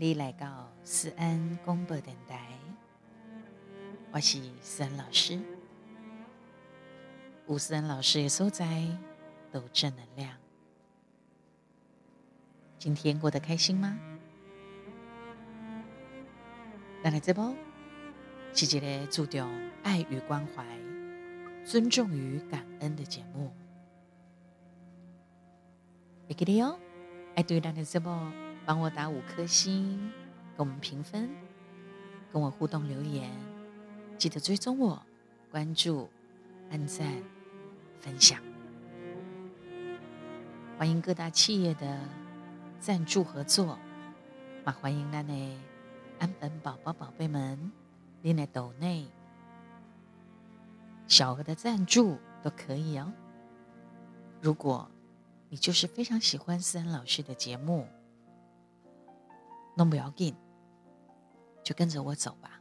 你来到思安广播电台，我是思安老师。吴思安老师的所在都正能量。今天过得开心吗？那来这波是一个注重爱与关怀、尊重与感恩的节目。会记得哦，爱对咱的这波帮我打五颗星，给我们评分，跟我互动留言，记得追踪我、关注、按赞、分享。欢迎各大企业的赞助合作，嘛欢迎咱的安本宝宝宝贝们，您的抖内小额的赞助都可以哦。如果你就是非常喜欢思恩老师的节目，弄不要紧，就跟着我走吧，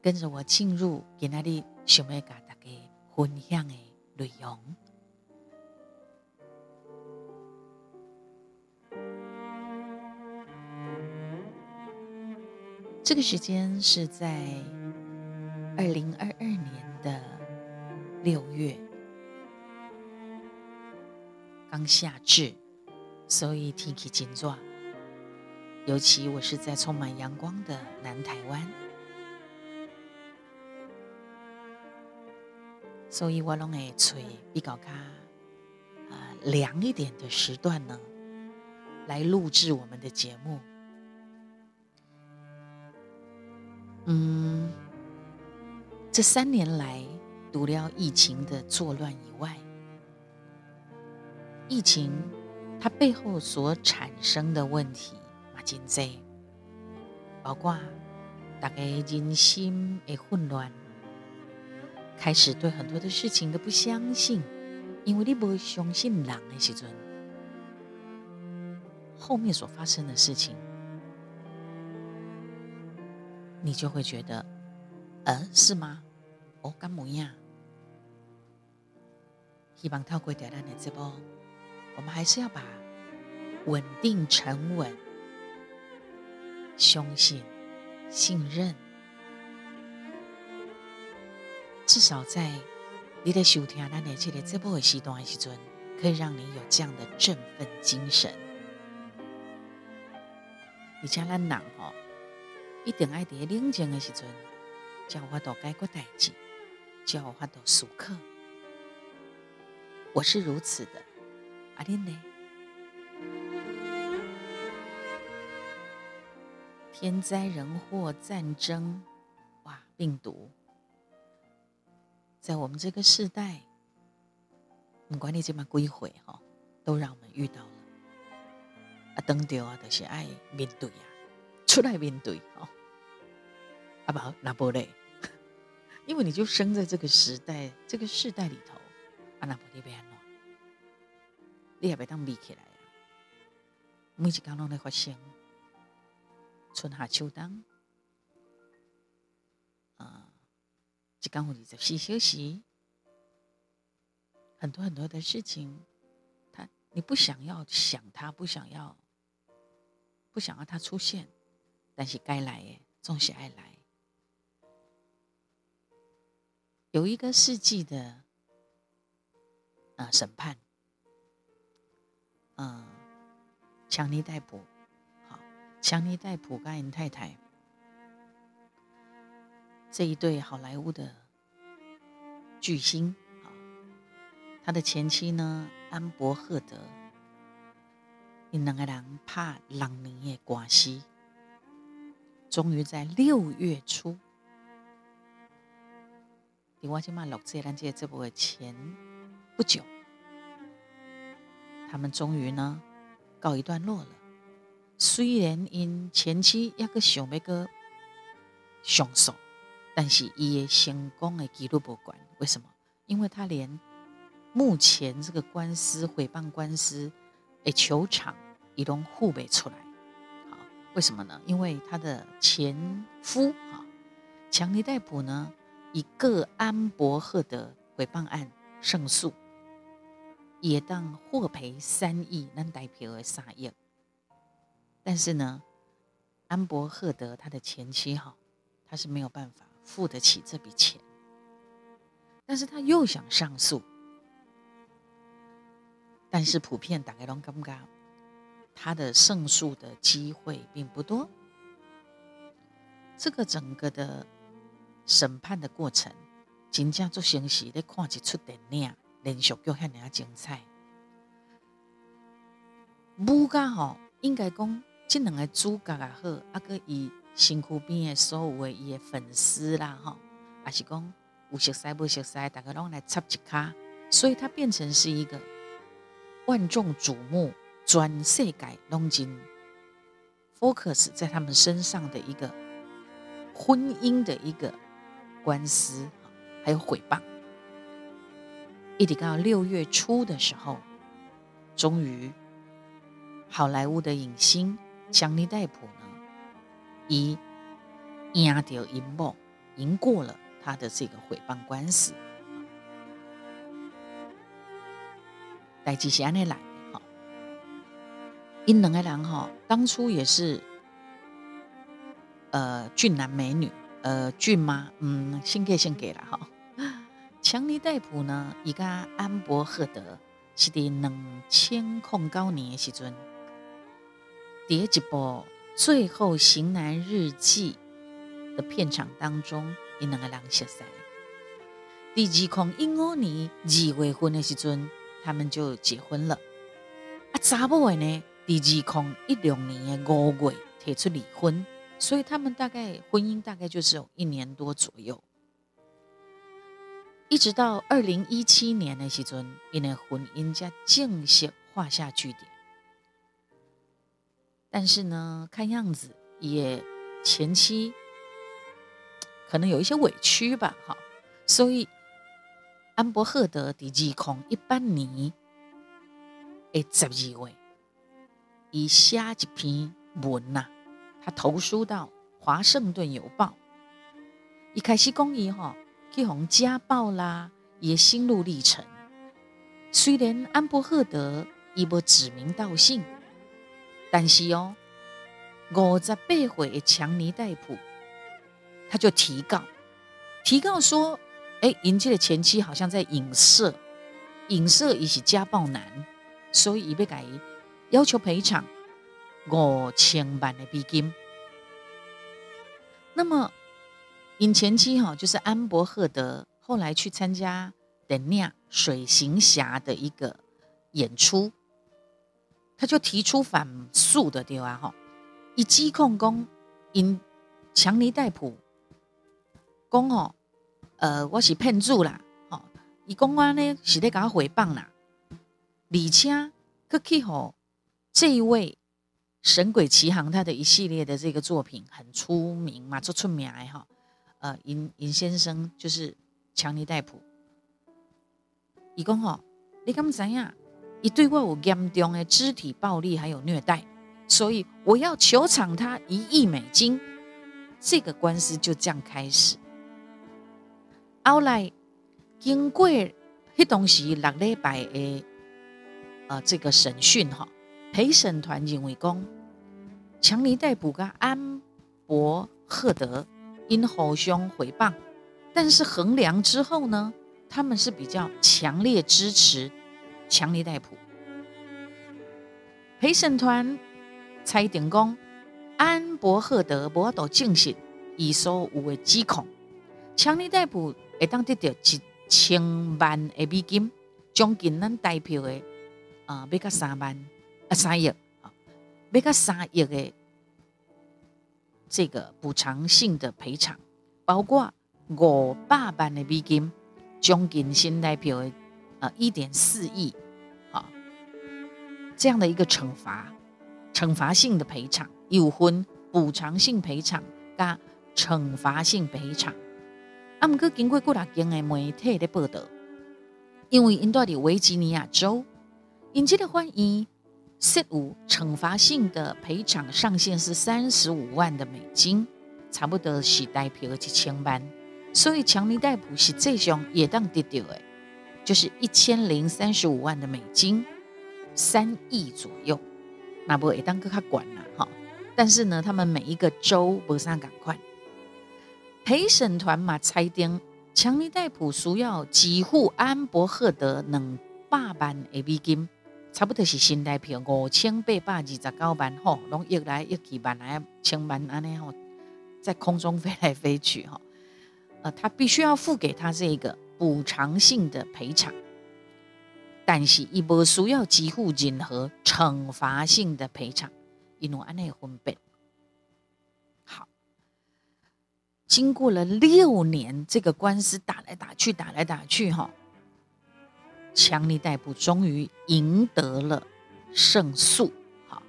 跟着我进入给那里想要跟大家分享的内容。这个时间是在二零二二年的六月。刚夏至，所以天气真热。尤其我是在充满阳光的南台湾，所以我拢会找比较卡啊凉一点的时段呢，来录制我们的节目。嗯，这三年来，除了疫情的作乱以外，疫情，它背后所产生的问题，真多，包括大家人心的混乱，开始对很多的事情都不相信，因为你不相信人的时阵，后面所发生的事情，你就会觉得，呃，是吗？哦，干模样？希望透过咱的直播。我们还是要把稳定、沉稳、相信、信任，至少在你的收听咱的这个这波的时段的时阵，可以让你有这样的振奋精神。而且咱人吼，一定爱伫冷静的时阵，才有法度解决代志，才有法度思考。我是如此的。阿玲呢？天灾人祸、战争，哇，病毒，在我们这个时代，不管你这么归回哈，都让我们遇到了。啊，等到啊，都是爱面对啊，出来面对哦。阿宝，那不嘞，因为你就生在这个时代，这个时代里头，啊那不里边。你也别当眯起来啊！每一工拢在发生，春夏秋冬，啊，一工有二十四小时，很多很多的事情，他你不想要想他，不想要，不想要他出现，但是该来诶，总是爱来。有一个世纪的啊审判。嗯，强尼逮捕，强尼戴普跟太太这一对好莱坞的巨星，啊，他的前妻呢，安伯赫德，因两个人怕两年的关系，终于在六月初，你我今嘛录这咱这这部的前不久。他们终于呢告一段落了。虽然因前妻一个想要个上诉，但是伊的成功的记录不管。为什么？因为他连目前这个官司诽谤官司的球场也都护不出来。好，为什么呢？因为他的前夫啊，强尼戴普呢，以个安伯赫的诽谤案胜诉。也当获赔三亿，能代表三亿。但是呢，安伯赫德他的前妻哈，他是没有办法付得起这笔钱，但是他又想上诉，但是普遍大概拢感觉他的胜诉的机会并不多。这个整个的审判的过程，真正做成是咧看一出电影，连续剧遐尔精彩。武家吼，应该讲这两个主角也好，啊个伊身躯边的所有的伊的粉丝啦，吼，也是讲有熟悉不熟悉，大家拢来插一卡，所以它变成是一个万众瞩目、全世界拢真 focus 在他们身上的一个婚姻的一个官司，还有毁谤。一直到六月初的时候，终于。好莱坞的影星强尼戴普呢，以赢掉赢幕，赢过了他的这个诽谤官司。代志是安尼来的哈，因两个人哈，当初也是呃俊男美女，呃俊妈？嗯，先给先给了哈。强尼戴普呢，伊甲安伯赫德是伫两千控高年的时阵。第一部《最后型男日记》的片场当中，因两个人熟识。第二空一五年二月份的时阵，他们就结婚了。啊，查某的呢？第二空一六年的五月提出离婚，所以他们大概婚姻大概就是有一年多左右。一直到二零一七年的时阵，因为婚姻才正式画下句点。但是呢，看样子也前期可能有一些委屈吧，哈，所以安伯赫德第二空一般年诶十二月，以下一篇文呐，他投书到《华盛顿邮报》，一开始讲伊哈去红家暴啦，也心路历程。虽然安伯赫德伊无指名道姓。但是哦，五十八岁的强尼戴普，他就提告，提告说：“哎，迎接的前妻好像在影射，影射伊是家暴男，所以伊被改要求赔偿五千万的币金。”那么，因前妻哈就是安伯赫德，后来去参加等量水行侠的一个演出。他就提出反诉的对啊，哈，以指控讲因强尼戴普讲哦，呃，我是骗子啦，吼，伊讲我呢是咧甲我诽谤啦，而且可去吼这一位神鬼奇航他的一系列的这个作品很出名嘛，做出名哎哈，呃，尹尹先生就是强尼戴普，伊讲吼，你敢知影？一对我有严重的肢体暴力还有虐待，所以我要求偿他一亿美金。这个官司就这样开始。后来经过迄当时六礼拜的呃这个审讯哈，陪审团认为讲强尼逮捕个安博赫德因互相诽谤，但是衡量之后呢，他们是比较强烈支持。强尼戴普陪审团裁定讲，安伯赫德无法度证实伊所有的指控，强尼戴普会当得到一千万的美金，将近咱代票的啊，要到三万啊三亿啊，要到三亿的这个补偿性的赔偿，包括五百万的美金，将近新代票的啊一点四亿。这样的一个惩罚，惩罚性的赔偿，有分补偿性赔偿加惩罚性赔偿。啊，毋过经过过六间的媒体的报道，因为因住伫维吉尼亚州，因这个欢迎设有惩罚性的赔偿上限是三十五万的美金，差不多是代表一千万，所以强尼戴普是最上也当得到的，就是一千零三十五万的美金。三亿左右，那不会当个他管了哈。但是呢，他们每一个州不上赶快。陪审团嘛裁定，强尼戴普需要几户安伯赫德两百万的美金，差不多是新台币五千八百二十九万吼，拢一来一去万来千万安尼吼，在空中飞来飞去哈。呃，他必须要付给他这个补偿性的赔偿，但是伊无需要支付任何惩罚性的赔偿，因为安尼分别。好，经过了六年，这个官司打来打去，打来打去，哈，强力逮捕终于赢得了胜诉。好，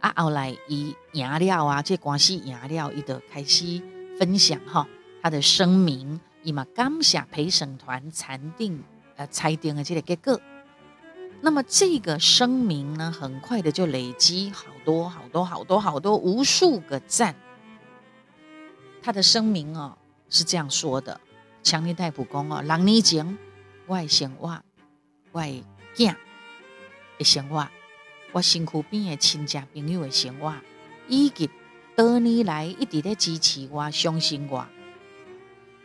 啊，后来伊赢了啊，这官司赢了，伊就开始分享哈。他的声明，伊嘛感谢陪审团裁定呃裁定的这个结果。那么这个声明呢，很快的就累积好多好多好多好多无数个赞。他的声明哦是这样说的：强尼戴普讲哦，六年前我的生活，我的囝的生活，我身躯边的亲戚朋友的生活，以及多年来一直在支持我、相信我。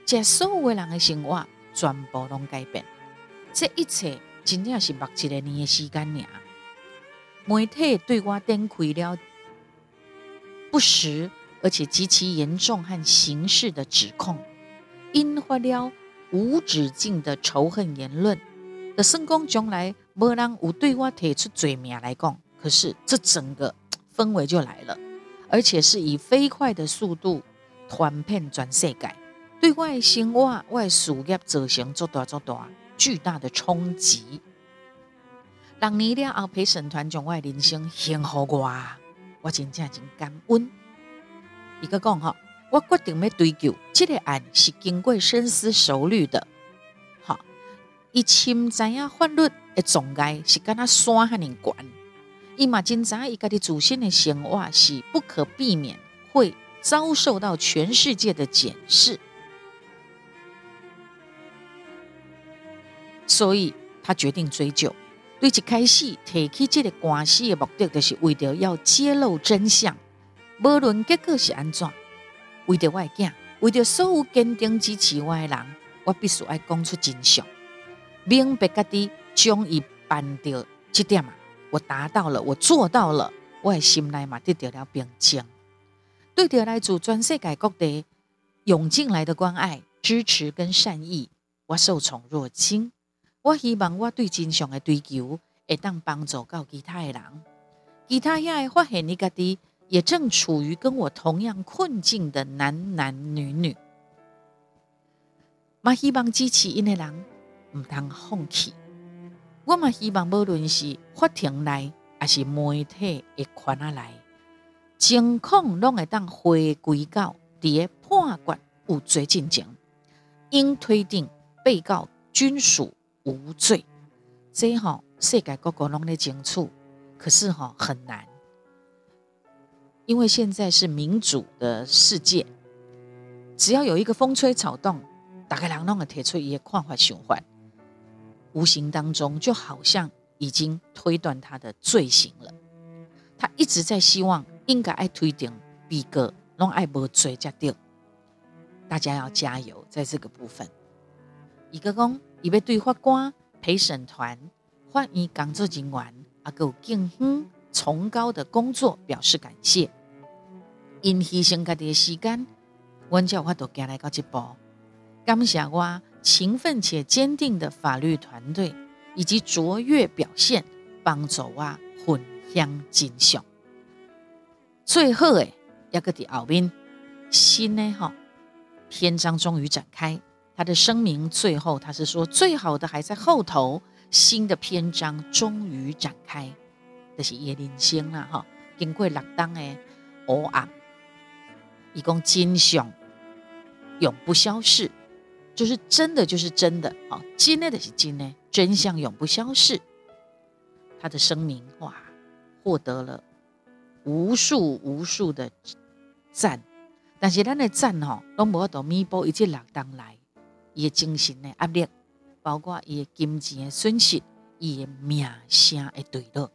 这所有人的生活全部拢改变，这一切真正是目一个年的时间尔。媒体对我展开了不实而且极其严重和刑事的指控，引发了无止境的仇恨言论。的圣公将来无人有对我提出罪名来讲，可是这整个氛围就来了，而且是以飞快的速度传遍全世界。对外生活、外事业造成做大做大巨大的冲击。六年了后，陪审团将我的人生幸福我，我真正真感恩。伊个讲吼，我决定要追究，这个案是经过深思熟虑的。吼，伊深知影法律的障碍是敢若山遐尼悬，伊嘛真知影伊家己自身的生活是不可避免会遭受到全世界的检视。所以他决定追究。对一开始提起这个官司的目的，就是为了要揭露真相。无论结果是安怎，为着我的囝，为着所有坚定支持我的人，我必须要讲出真相，明白家己将伊办到这点嘛。我达到了，我做到了，我的心内嘛得到了平静。对着来自全世界各地涌进来的关爱、支持跟善意，我受宠若惊。我希望我对真相的追求会当帮助到其他的人，其他也会发现你家己也正处于跟我同样困境的男男女女。嘛希望支持因的人唔通放弃。我嘛希望无论是法庭内还是媒体的传下来，情况拢会当回归到伫判决有罪进前，应推定被告均属。无罪，这哈世界各国拢在争取，可是哈很难，因为现在是民主的世界，只要有一个风吹草动，大概人拢会提出一个看法循环，无形当中就好像已经推断他的罪行了。他一直在希望应该爱推定比个拢爱无罪才对，大家要加油，在这个部分，一个公。伊要对法官、陪审团、法院工作人员啊，有警方崇高的工作表示感谢。因牺牲家己的时间，阮才有法度行来到这步。感谢我勤奋且坚定的法律团队，以及卓越表现，帮助我分享真相。最后诶，一个伫后面，新的哈篇章终于展开。他的声明最后，他是说：“最好的还在后头，新的篇章终于展开。”这是叶林星啦，哈，经过六档的黑暗，一共真相永不消逝，就是真的，就是真的，啊，真的的是真的，真相永不消逝。他的声明哇，获得了无数无数的赞，但是咱的赞吼，都无法度弥补一切六档来。伊的精神诶压力，包括伊诶金钱诶损失，伊诶名声的坠落，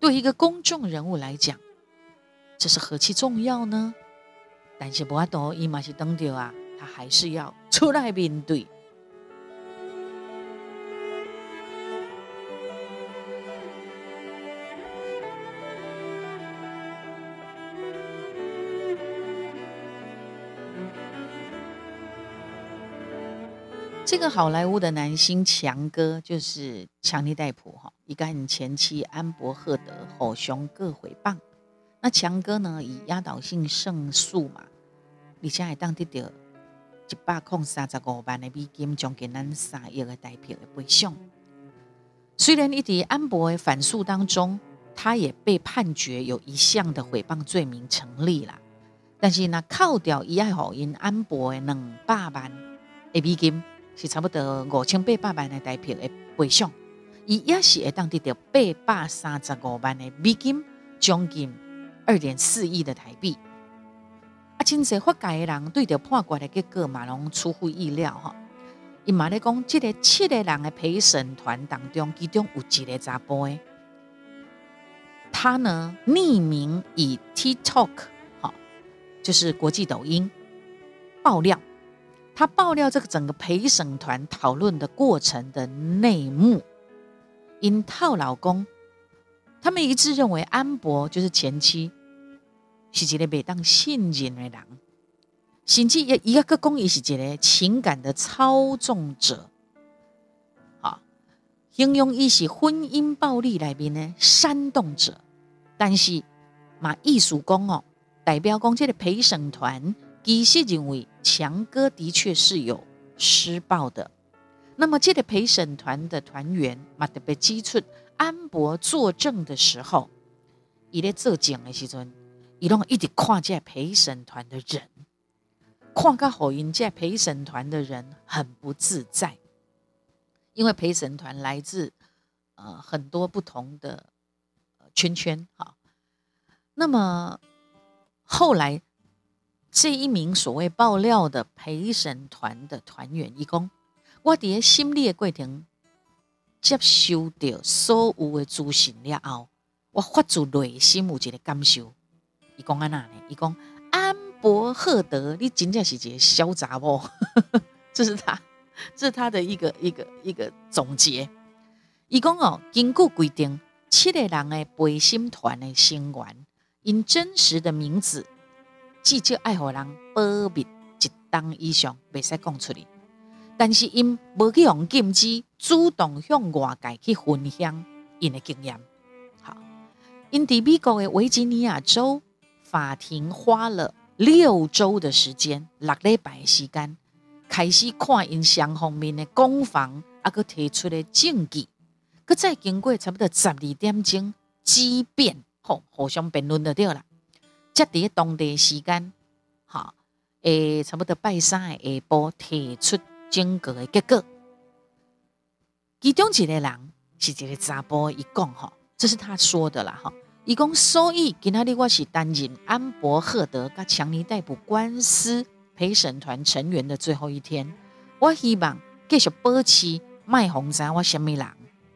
对一个公众人物来讲，这是何其重要呢？但是无法度伊嘛是当着啊，他还是要出来面对。这个好莱坞的男星强哥就是强尼戴普哈，一跟前妻安博赫德吼熊各毁谤。那强哥呢以压倒性胜诉嘛，而且还当得到一百空三十五万的美金，将近咱三亿个代票的赔偿。虽然一滴安博的反诉当中，他也被判决有一项的诽谤罪名成立了，但是那扣掉伊爱好因安博的两百万的美金。是差不多五千八百万的台票的赔偿，伊也是会当得到八百三十五万的美金，将近二点四亿的台币。啊，真侪法界的人对着判决的结果嘛，拢出乎意料哈。伊嘛咧讲，这个七个人的陪审团当中，其中有一个查甫的，他呢匿名以 TikTok 哈，就是国际抖音爆料。他爆料这个整个陪审团讨论的过程的内幕，因套老公，他们一致认为安博就是前妻，是一个被当信任的人，甚至也一个公益是一个情感的操纵者，啊，形容伊是婚姻暴力里面的煽动者，但是嘛艺术工哦，代表讲这个陪审团。其实认为强哥的确是有施暴的。那么，这个陪审团的团员嘛，特别指出安博作证的时候，伊咧做证的时阵，伊拢一直看这陪审团的人，看个好因这陪审团的人很不自在，因为陪审团来自呃很多不同的圈圈哈。那么后来。这一名所谓爆料的陪审团的团员，伊讲，我伫心理的过程接收到所有的资讯了后，我发自内心有一个感受。伊讲安那呢？伊讲安博赫德，你真正是一个小杂某，这是他，这是他的一个一个一个总结。伊讲哦，根据规定，七个人的陪审团的成员，因真实的名字。至少爱互人保密一档以上，袂使讲出去。但是因无去用禁止，主动向外界去分享因的经验。好，因伫美国的维吉尼亚州法庭花了六周的时间，六礼拜的时间，开始看因双方面的攻防，啊，佮提出的证据，佮再经过差不多十二点钟激辩，吼，互相辩论就对了。在伫当地时间，哈，诶，差不多拜三下晡提出整个的结果。其中一个人是一个查甫，伊讲吼，这是他说的啦，哈，伊讲，所以今仔日我是担任安博赫德甲强尼逮捕官司陪审团成员的最后一天，我希望继续保持卖红衫我什么人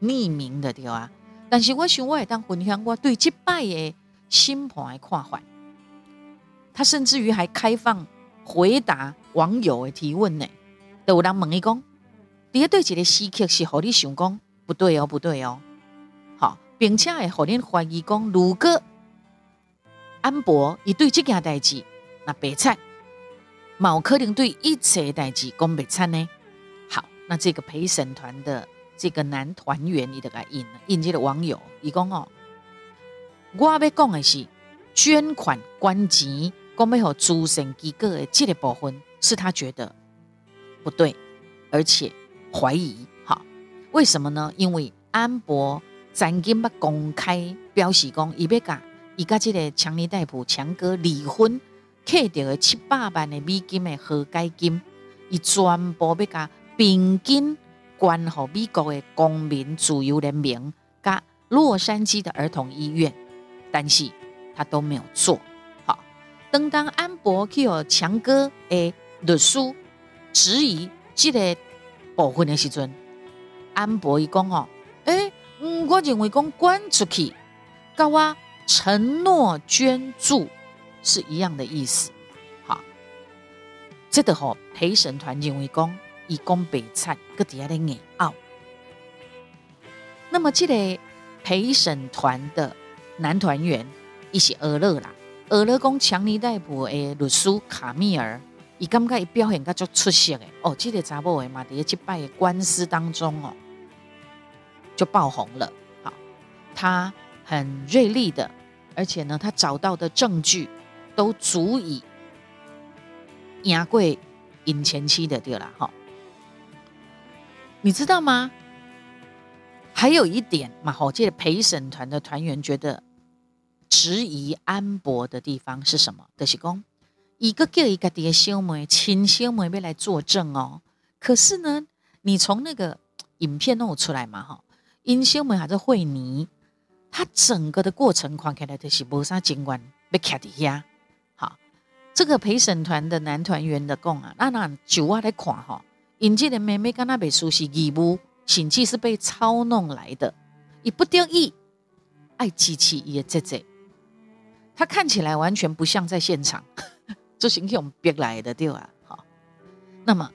匿名的对啊，但是我想我会当分享我对即摆的审判的看法。他甚至于还开放回答网友的提问呢，都有人问伊讲，你对一个时刻是何你想讲不对哦，不对哦，好，并且会互恁怀疑讲，如果安博伊对这件代志那白惨，冇可能对一切代志讲白惨呢？好，那这个陪审团的这个男团员，伊就来应应这个网友，伊讲哦，我要讲的是捐款关钱。讲要互诸神机构的这个部分，是他觉得不对，而且怀疑。哈，为什么呢？因为安博曾经捌公开表示讲，伊要甲伊甲这个强尼戴普强哥离婚，摕到的七百万的美金的和解金，伊全部要甲平均关乎美国的公民自由人民，甲洛杉矶的儿童医院，但是他都没有做。当当安博去和强哥的律师质疑这个部分的时阵，安博伊讲哦，诶，我认为讲关出去，甲我承诺捐助是一样的意思。好，这个吼陪审团认为讲，以公北菜搁底下的眼傲。那么这个陪审团的男团员，伊是俄勒啦，俄勒讲强尼戴普的律师卡米尔，伊感觉伊表现个足出色的哦，这个查某的嘛，伫一摆官司当中哦，就爆红了。好，他很锐利的，而且呢，他找到的证据都足以压过引前妻的对啦。哈，你知道吗？还有一点嘛，好，这陪审团的团员觉得质疑安博的地方是什么？就是讲一个叫一个爹兄妹亲兄妹要来作证哦。可是呢，你从那个影片弄出来嘛，哈，因兄妹还是惠尼，他整个的过程看起来就是无啥警官被卡底下。好，这个陪审团的男团员的讲啊，那那就我来看哈，因这个妹妹跟他被熟悉义务。甚至是被操弄来的，以不得意爱机器也在这，他看起来完全不像在现场，这是用逼来的对吧？好，那么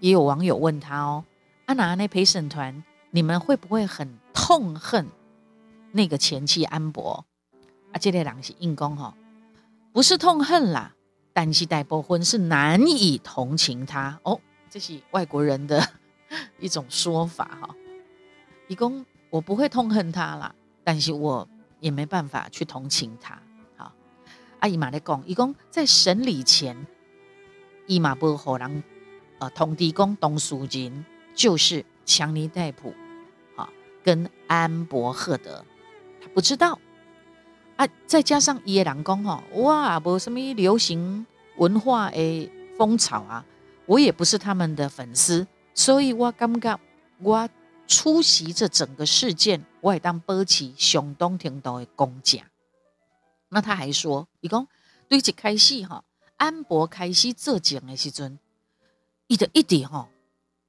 也有网友问他哦，阿娜那陪审团，你们会不会很痛恨那个前妻安博？啊，这类人是硬功哈，不是痛恨啦，但是戴波婚是难以同情他哦，这是外国人的。一种说法哈，一共我不会痛恨他啦，但是我也没办法去同情他。好，阿姨玛在讲，伊讲在审理前，伊玛不和人呃通地公东书人就是强尼戴普，好跟安伯赫德，他不知道啊，再加上伊的人讲哦，哇，无什么流行文化的风潮啊，我也不是他们的粉丝。所以我感觉我出席这整个事件，我也当保持相当程度的公正。那他还说，伊讲对一开始哈，安博开始做证的时阵，伊就一直哈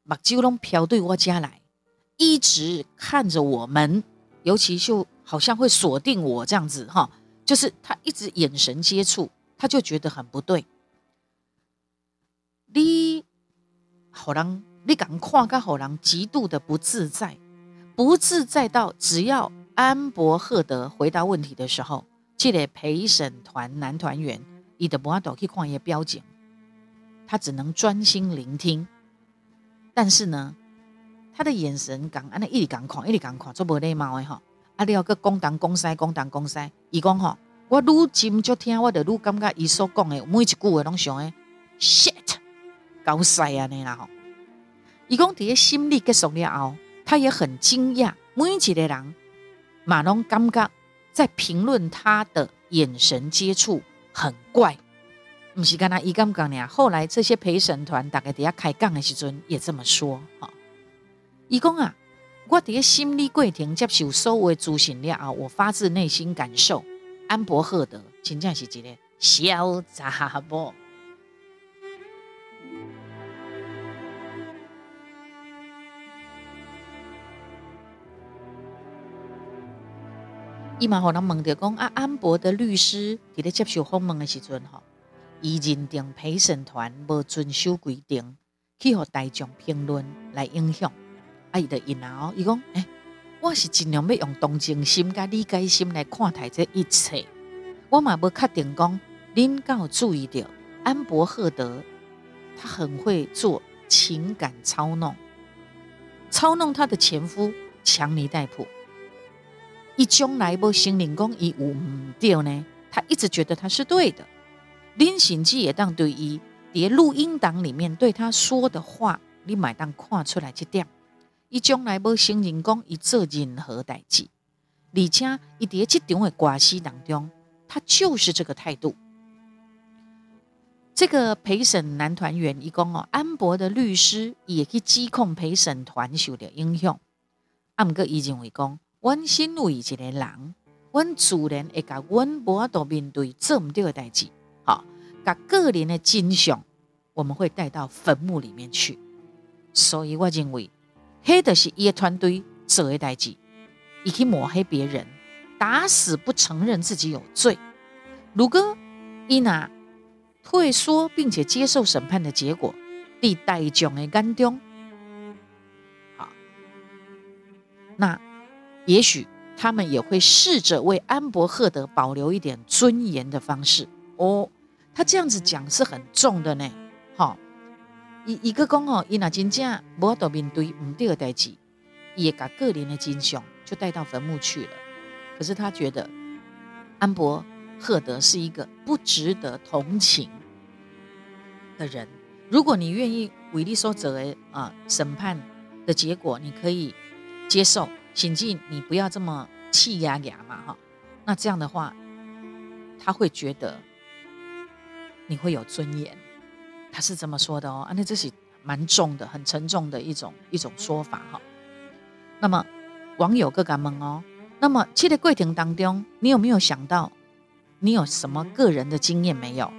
目睭拢飘对我家来，一直看着我们，尤其就好像会锁定我这样子哈，就是他一直眼神接触，他就觉得很不对。你好让。你敢看个好人极度的不自在，不自在到只要安博赫德回答问题的时候，这个陪审团男团员伊的不阿朵去看一标警，他只能专心聆听。但是呢，他的眼神讲安尼一直敢看，一直敢看，做无礼貌的哈。啊，你要个讲东讲西，讲东讲西，伊讲吼，我愈真就听，我就愈感觉伊所讲的每一句话拢像诶 shit，搞晒安尼啦吼。伊讲伫个心理结束了后，他也很惊讶，每一个人嘛拢感觉在评论他的眼神接触很怪，不是干那伊咁讲呢？后来这些陪审团大概底下开杠的时阵也这么说哈。伊讲啊，我伫心理过程接受所有的资讯了后，我发自内心感受，安博赫德真正是一个小杂波。伊嘛互人问着讲啊，安博的律师伫咧接受访问的时阵吼，伊认定陪审团无遵守规定，去互大众评论来影响。啊，伊就因哦，伊讲，诶，我是尽量要用同情心甲理解心来看待这一切。我嘛无确定讲，恁敢有注意到安博赫德，他很会做情感操弄，操弄他的前夫强尼戴普。一将来无心灵讲伊有唔对呢？他一直觉得他是对的。林行记也当对伊伫录音档里面对他说的话，你买当看出来一点。伊将来无心灵讲伊做任何代志，而且伊伫这场的关系当中，他就是这个态度。这个陪审男团员伊讲哦，安博的律师也去指控陪审团受到影响。啊，毋过伊认为讲。阮身为一个人，阮自然会甲阮无法度面对做毋对的代志，好，甲个人的真相，我们会带到坟墓里面去。所以我认为，迄著是伊的团队做的代志，伊去抹黑别人，打死不承认自己有罪。如果伊娜退缩并且接受审判的结果，伫大众的眼中，好，那也许他们也会试着为安伯赫德保留一点尊严的方式。哦，他这样子讲是很重的呢。好，一一个讲哦，伊娜真正无法度面对唔对的代志，也把个人的真相就带到坟墓去了。可是他觉得安伯赫德是一个不值得同情的人。如果你愿意为利所责的啊审判的结果，你可以接受，请进，你不要这么气压压嘛哈。那这样的话，他会觉得你会有尊严。他是这么说的哦，啊，那这是蛮重的，很沉重的一种一种说法哈。那么网友各敢问哦，那么这个过程当中，你有没有想到你有什么个人的经验没有？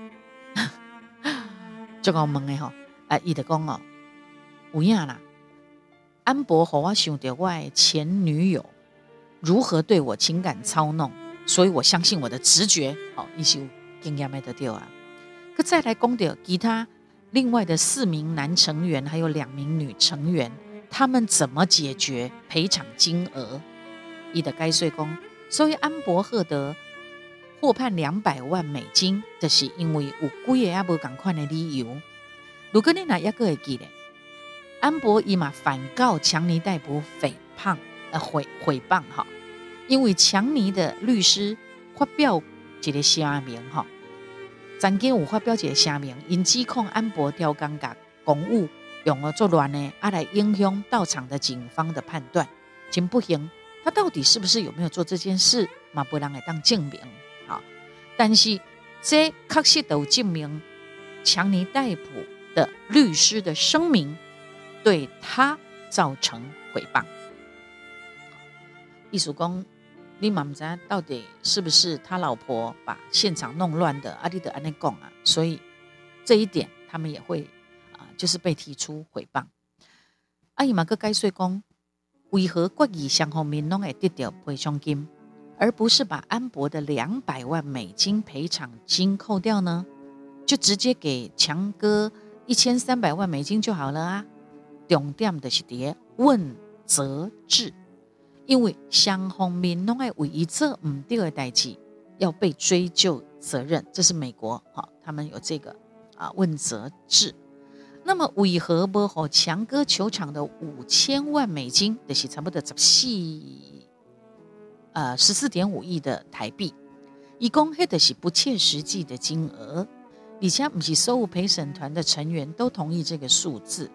这个问的吼，啊，伊就讲哦，有影啦。安博和我想到我前女友如何对我情感操弄，所以我相信我的直觉。好，伊是有经验得掉啊。可再来讲到其他另外的四名男成员，还有两名女成员，他们怎么解决赔偿金额？伊的该税工，所以安博赫德。获判两百万美金，就是因为有几个也无共款的理由。如果你哪一个会记得，安博伊嘛反告强尼逮捕诽谤呃毁毁谤哈，因为强尼的律师发表一个声明哈，曾经有发表一个声明，因指控安博调刚甲公务用了作乱呢，啊来影响到场的警方的判断，真不行。他到底是不是有没有做这件事，嘛不让来当证明。但是，这确实都证明强尼戴普的律师的声明对他造成毁谤。艺术工，你妈唔知到底是不是他老婆把现场弄乱的？阿弟的安内讲啊，所以这一点他们也会啊，就是被提出诽谤。阿姨嘛，个该说讲，为何国语相方面拢会得到赔偿金？而不是把安博的两百万美金赔偿金扣掉呢？就直接给强哥一千三百万美金就好了啊！重点的是叠问责制，因为双方面拢爱为一这唔对的代志要被追究责任，这是美国哈，他们有这个啊问责制。那么为何不和强哥球场的五千万美金，就是差不多十四？呃，十四点五亿的台币，一共黑的是不切实际的金额，而且不是所有陪审团的成员都同意这个数字。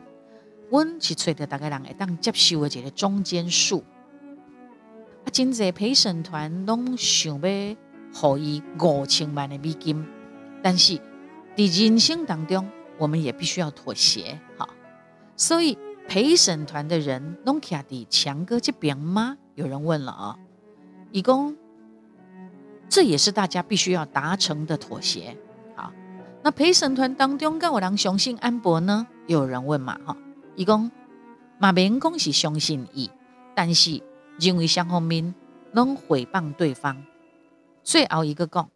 阮是揣的大概人会当接受的一个中间数。啊，真济陪审团拢想要获伊五千万的美金，但是在人生当中，我们也必须要妥协，哈。所以陪审团的人拢徛伫强哥这边吗？有人问了啊。以供，这也是大家必须要达成的妥协。好，那陪审团当中，敢有人相信安博呢？有人问嘛？哈，伊讲马明讲是相信伊，但是认为双方面拢诽谤对方。最后一个讲，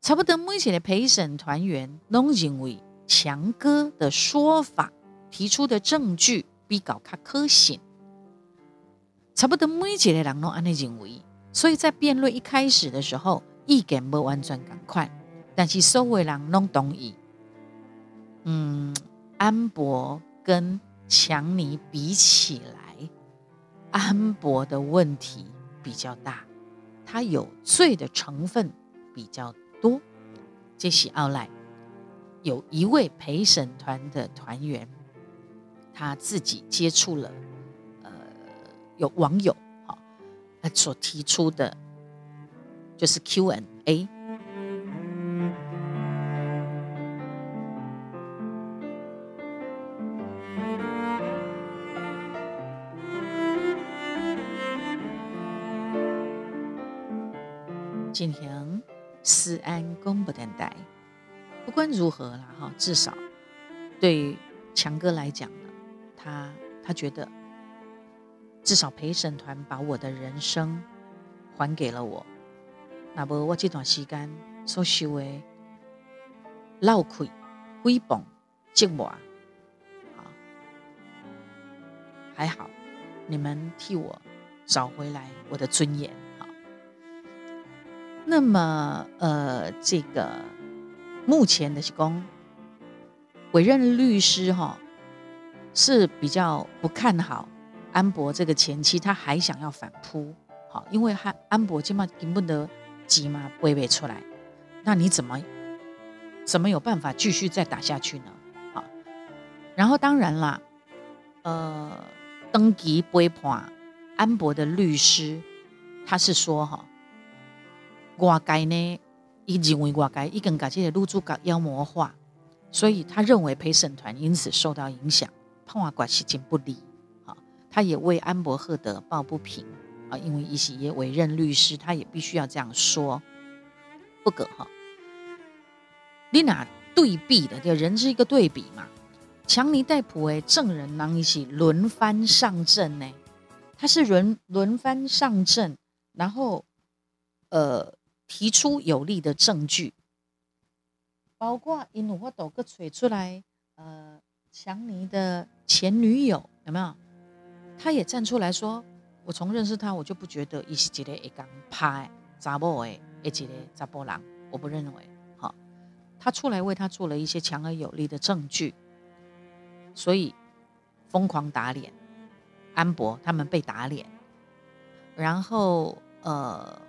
差不多每一个陪审团员拢认为强哥的说法提出的证据比较较可信。差不多每一个人拢安尼认为。所以在辩论一开始的时候，意见不完全赶快，但是所有人拢同意。嗯，安博跟强尼比起来，安博的问题比较大，他有罪的成分比较多。杰西奥莱有一位陪审团的团员，他自己接触了，呃，有网友。所提出的，就是 Q&A。进行思安公布等待。不管如何啦，哈，至少对于强哥来讲呢，他他觉得。至少陪审团把我的人生还给了我，那无我这段时间所受的闹亏、诽谤、折磨，好，还好，你们替我找回来我的尊严，那么，呃，这个目前的是公委任律师哈是比较不看好安博这个前妻，他还想要反扑，好，因为他安博起码根本的。急嘛，微微出来，那你怎么怎么有办法继续再打下去呢？好，然后当然啦，呃，登基背叛安博的律师，他是说哈，外界呢，以认为外界已经把这个露珠搞妖魔化，所以他认为陪审团因此受到影响，判官事情不理，好，他也为安博赫德抱不平。啊，因为一些也委任律师，他也必须要这样说，不可哈。你哪对比的，就人是一个对比嘛。强尼戴普诶，证人能一起轮番上阵呢？他是轮轮番上阵，然后呃提出有力的证据，包括因为我都个吹出来，呃，强尼的前女友有没有？他也站出来说。我从认识他，我就不觉得伊是一个会讲拍查某的，一个查甫人，我不认为。好，他出来为他做了一些强而有力的证据，所以疯狂打脸，安博他们被打脸，然后呃，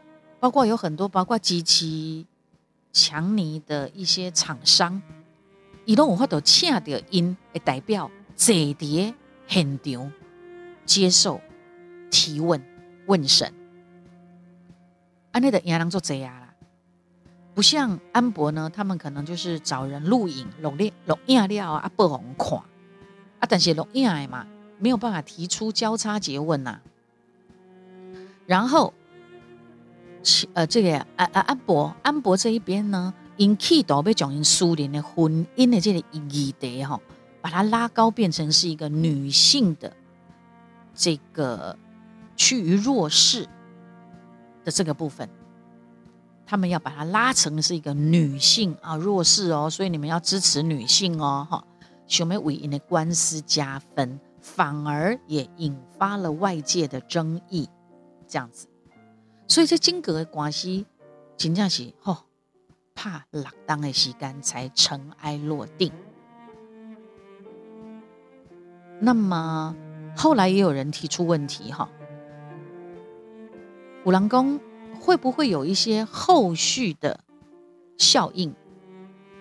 包括有很多，包括机器强尼的一些厂商，伊拢有法度请到因的代表坐伫现场接受。提问、问审，安内的也能做这样啦，不像安博呢，他们可能就是找人录影、录影、录影料啊，不红看啊，但是录影的嘛，没有办法提出交叉诘问呐。然后，呃，这个安安安博安博这一边呢，因气到被讲因苏联的婚姻的这个议题吼，把它拉高，变成是一个女性的这个。趋于弱势的这个部分，他们要把它拉成是一个女性啊弱势哦，所以你们要支持女性哦，哈，熊美委因的官司加分，反而也引发了外界的争议，这样子，所以这金格的关系，真正是吼怕落当的时间才尘埃落定。那么后来也有人提出问题，哈。五郎宫会不会有一些后续的效应？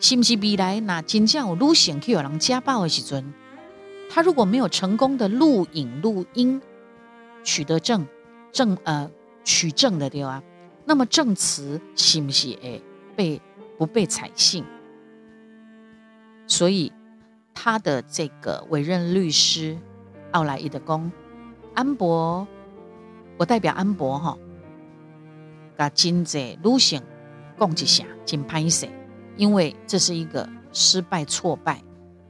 是不是未来那真正有录像去有人家暴的时阵，他如果没有成功的录影录音取得证证呃取证的对吧？那么证词是不是诶被不被采信？所以他的这个委任律师奥莱伊的公安博，我代表安博哈。把金济路线讲一下，真拍摄，因为这是一个失败挫败，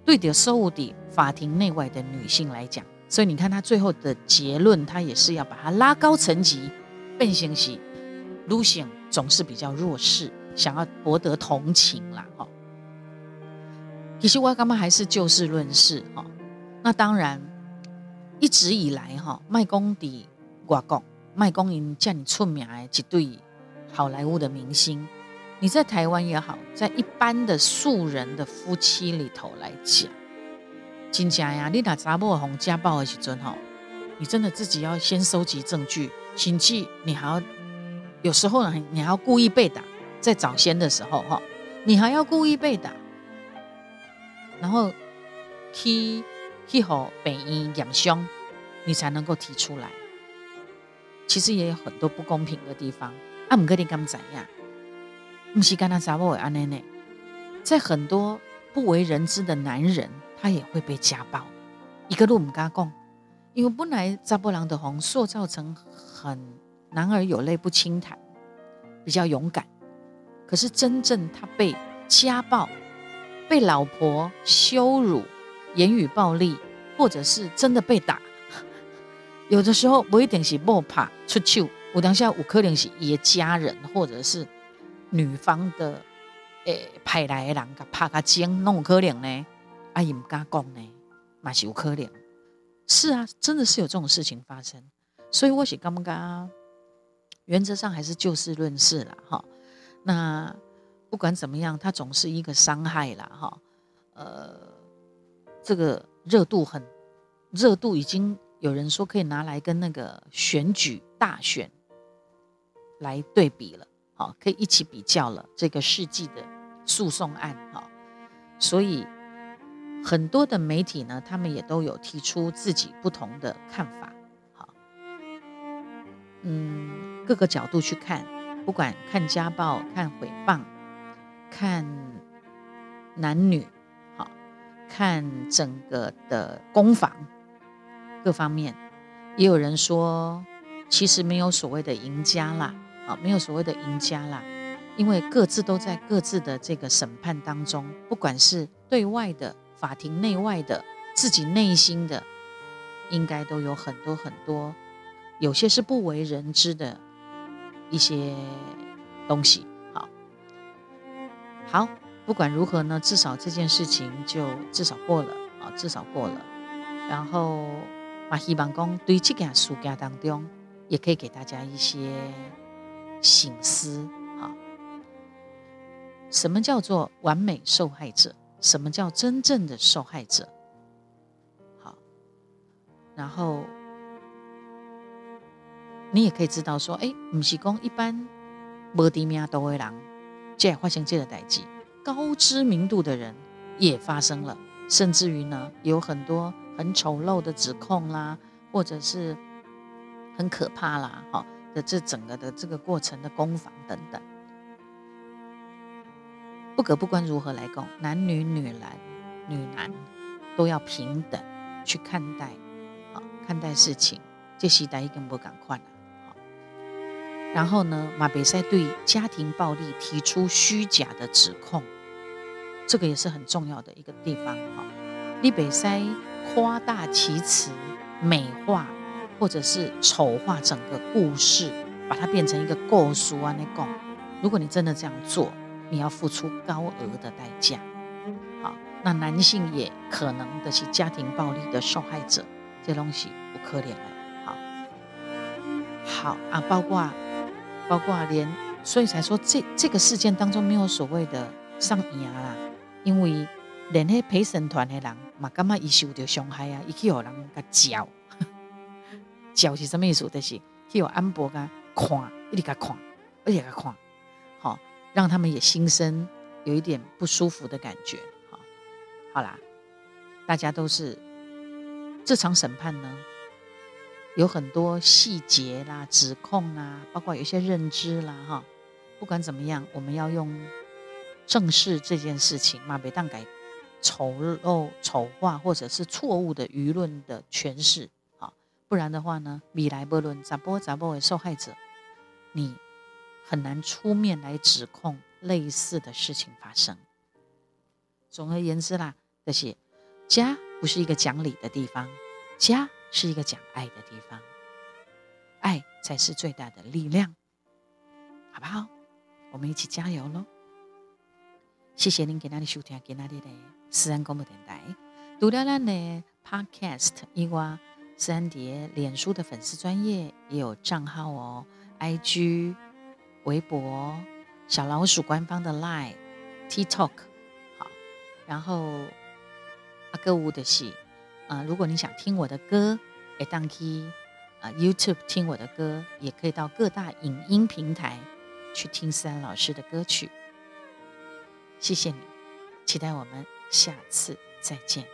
对的所有的法庭内外的女性来讲，所以你看他最后的结论，他也是要把它拉高层级，变成是路线总是比较弱势，想要博得同情啦，哈。其实我刚刚还是就事论事，哈。那当然，一直以来哈，卖公的外国。麦公英叫你出名的一对好莱坞的明星，你在台湾也好，在一般的素人的夫妻里头来讲，真假呀？你打查某红家暴的时阵吼，你真的自己要先收集证据，甚至你还要有时候呢，你还要故意被打，在早先的时候哈，你还要故意被打，然后去去好北医养伤，你才能够提出来。其实也有很多不公平的地方。阿姆哥，你敢怎样？不是跟他查某会安尼呢？在很多不为人知的男人，他也会被家暴。一个路唔敢讲，因为本来查波郎的红塑造成很男儿有泪不轻弹，比较勇敢。可是真正他被家暴、被老婆羞辱、言语暴力，或者是真的被打。有的时候不一定是莫怕出手有当下有可能是伊的家人或者是女方的诶派来的人甲拍个精，弄可能呢？啊，伊毋敢讲呢，嘛是有可能。是啊，真的是有这种事情发生。所以我是感觉，原则上还是就事论事啦，哈。那不管怎么样，它总是一个伤害啦，哈。呃，这个热度很热度，已经有人说可以拿来跟那个选举大选来对比了，好，可以一起比较了。这个世纪的诉讼案，哈，所以很多的媒体呢，他们也都有提出自己不同的看法。嗯，各个角度去看，不管看家暴、看诽谤、看男女，好，看整个的攻防各方面，也有人说，其实没有所谓的赢家啦，啊，没有所谓的赢家啦，因为各自都在各自的这个审判当中，不管是对外的、法庭内外的、自己内心的，应该都有很多很多。有些是不为人知的一些东西，好，好，不管如何呢，至少这件事情就至少过了啊，至少过了。然后把希望公对这件事件当中，也可以给大家一些醒思，啊，什么叫做完美受害者？什么叫真正的受害者？好，然后。你也可以知道说，哎，不是讲一般无知名度的人，这发生这个代际，高知名度的人也发生了，甚至于呢，有很多很丑陋的指控啦，或者是很可怕啦，哈的这整个的这个过程的攻防等等。不可不管如何来讲，男女、女男、女男都要平等去看待，啊，看待事情，这时代已经不敢快了。然后呢，马北塞对家庭暴力提出虚假的指控，这个也是很重要的一个地方哈。李北塞夸大其词、美化或者是丑化整个故事，把它变成一个故事啊那讲。如果你真的这样做，你要付出高额的代价。好，那男性也可能的是家庭暴力的受害者，这东西不可怜的。好，好啊，包括。包括连，所以才说这这个事件当中没有所谓的上瘾啦，因为连那陪审团的人嘛，感觉伊受到伤害啊，伊去有人甲教，教是什么意思？就是去有安博甲看，一直甲看，一直甲看，让他们也心生有一点不舒服的感觉。好，好啦，大家都是这场审判呢。有很多细节啦、指控啦，包括有一些认知啦，哈。不管怎么样，我们要用正视这件事情，嘛，别当改丑陋、丑化或者是错误的舆论的诠释，啊，不然的话呢，米来不论咋波扎波为受害者，你很难出面来指控类似的事情发生。总而言之啦，这些家不是一个讲理的地方，家。是一个讲爱的地方，爱才是最大的力量，好不好？我们一起加油喽！谢谢您给那里收听，给那里的私人广播电台。读了咱的 Podcast，以外，三碟脸书的粉丝专业也有账号哦，IG、微博、小老鼠官方的 Line、TikTok，好，然后阿哥屋的戏。啊，如果你想听我的歌，哎，当去啊 YouTube 听我的歌，也可以到各大影音平台去听思安老师的歌曲。谢谢你，期待我们下次再见。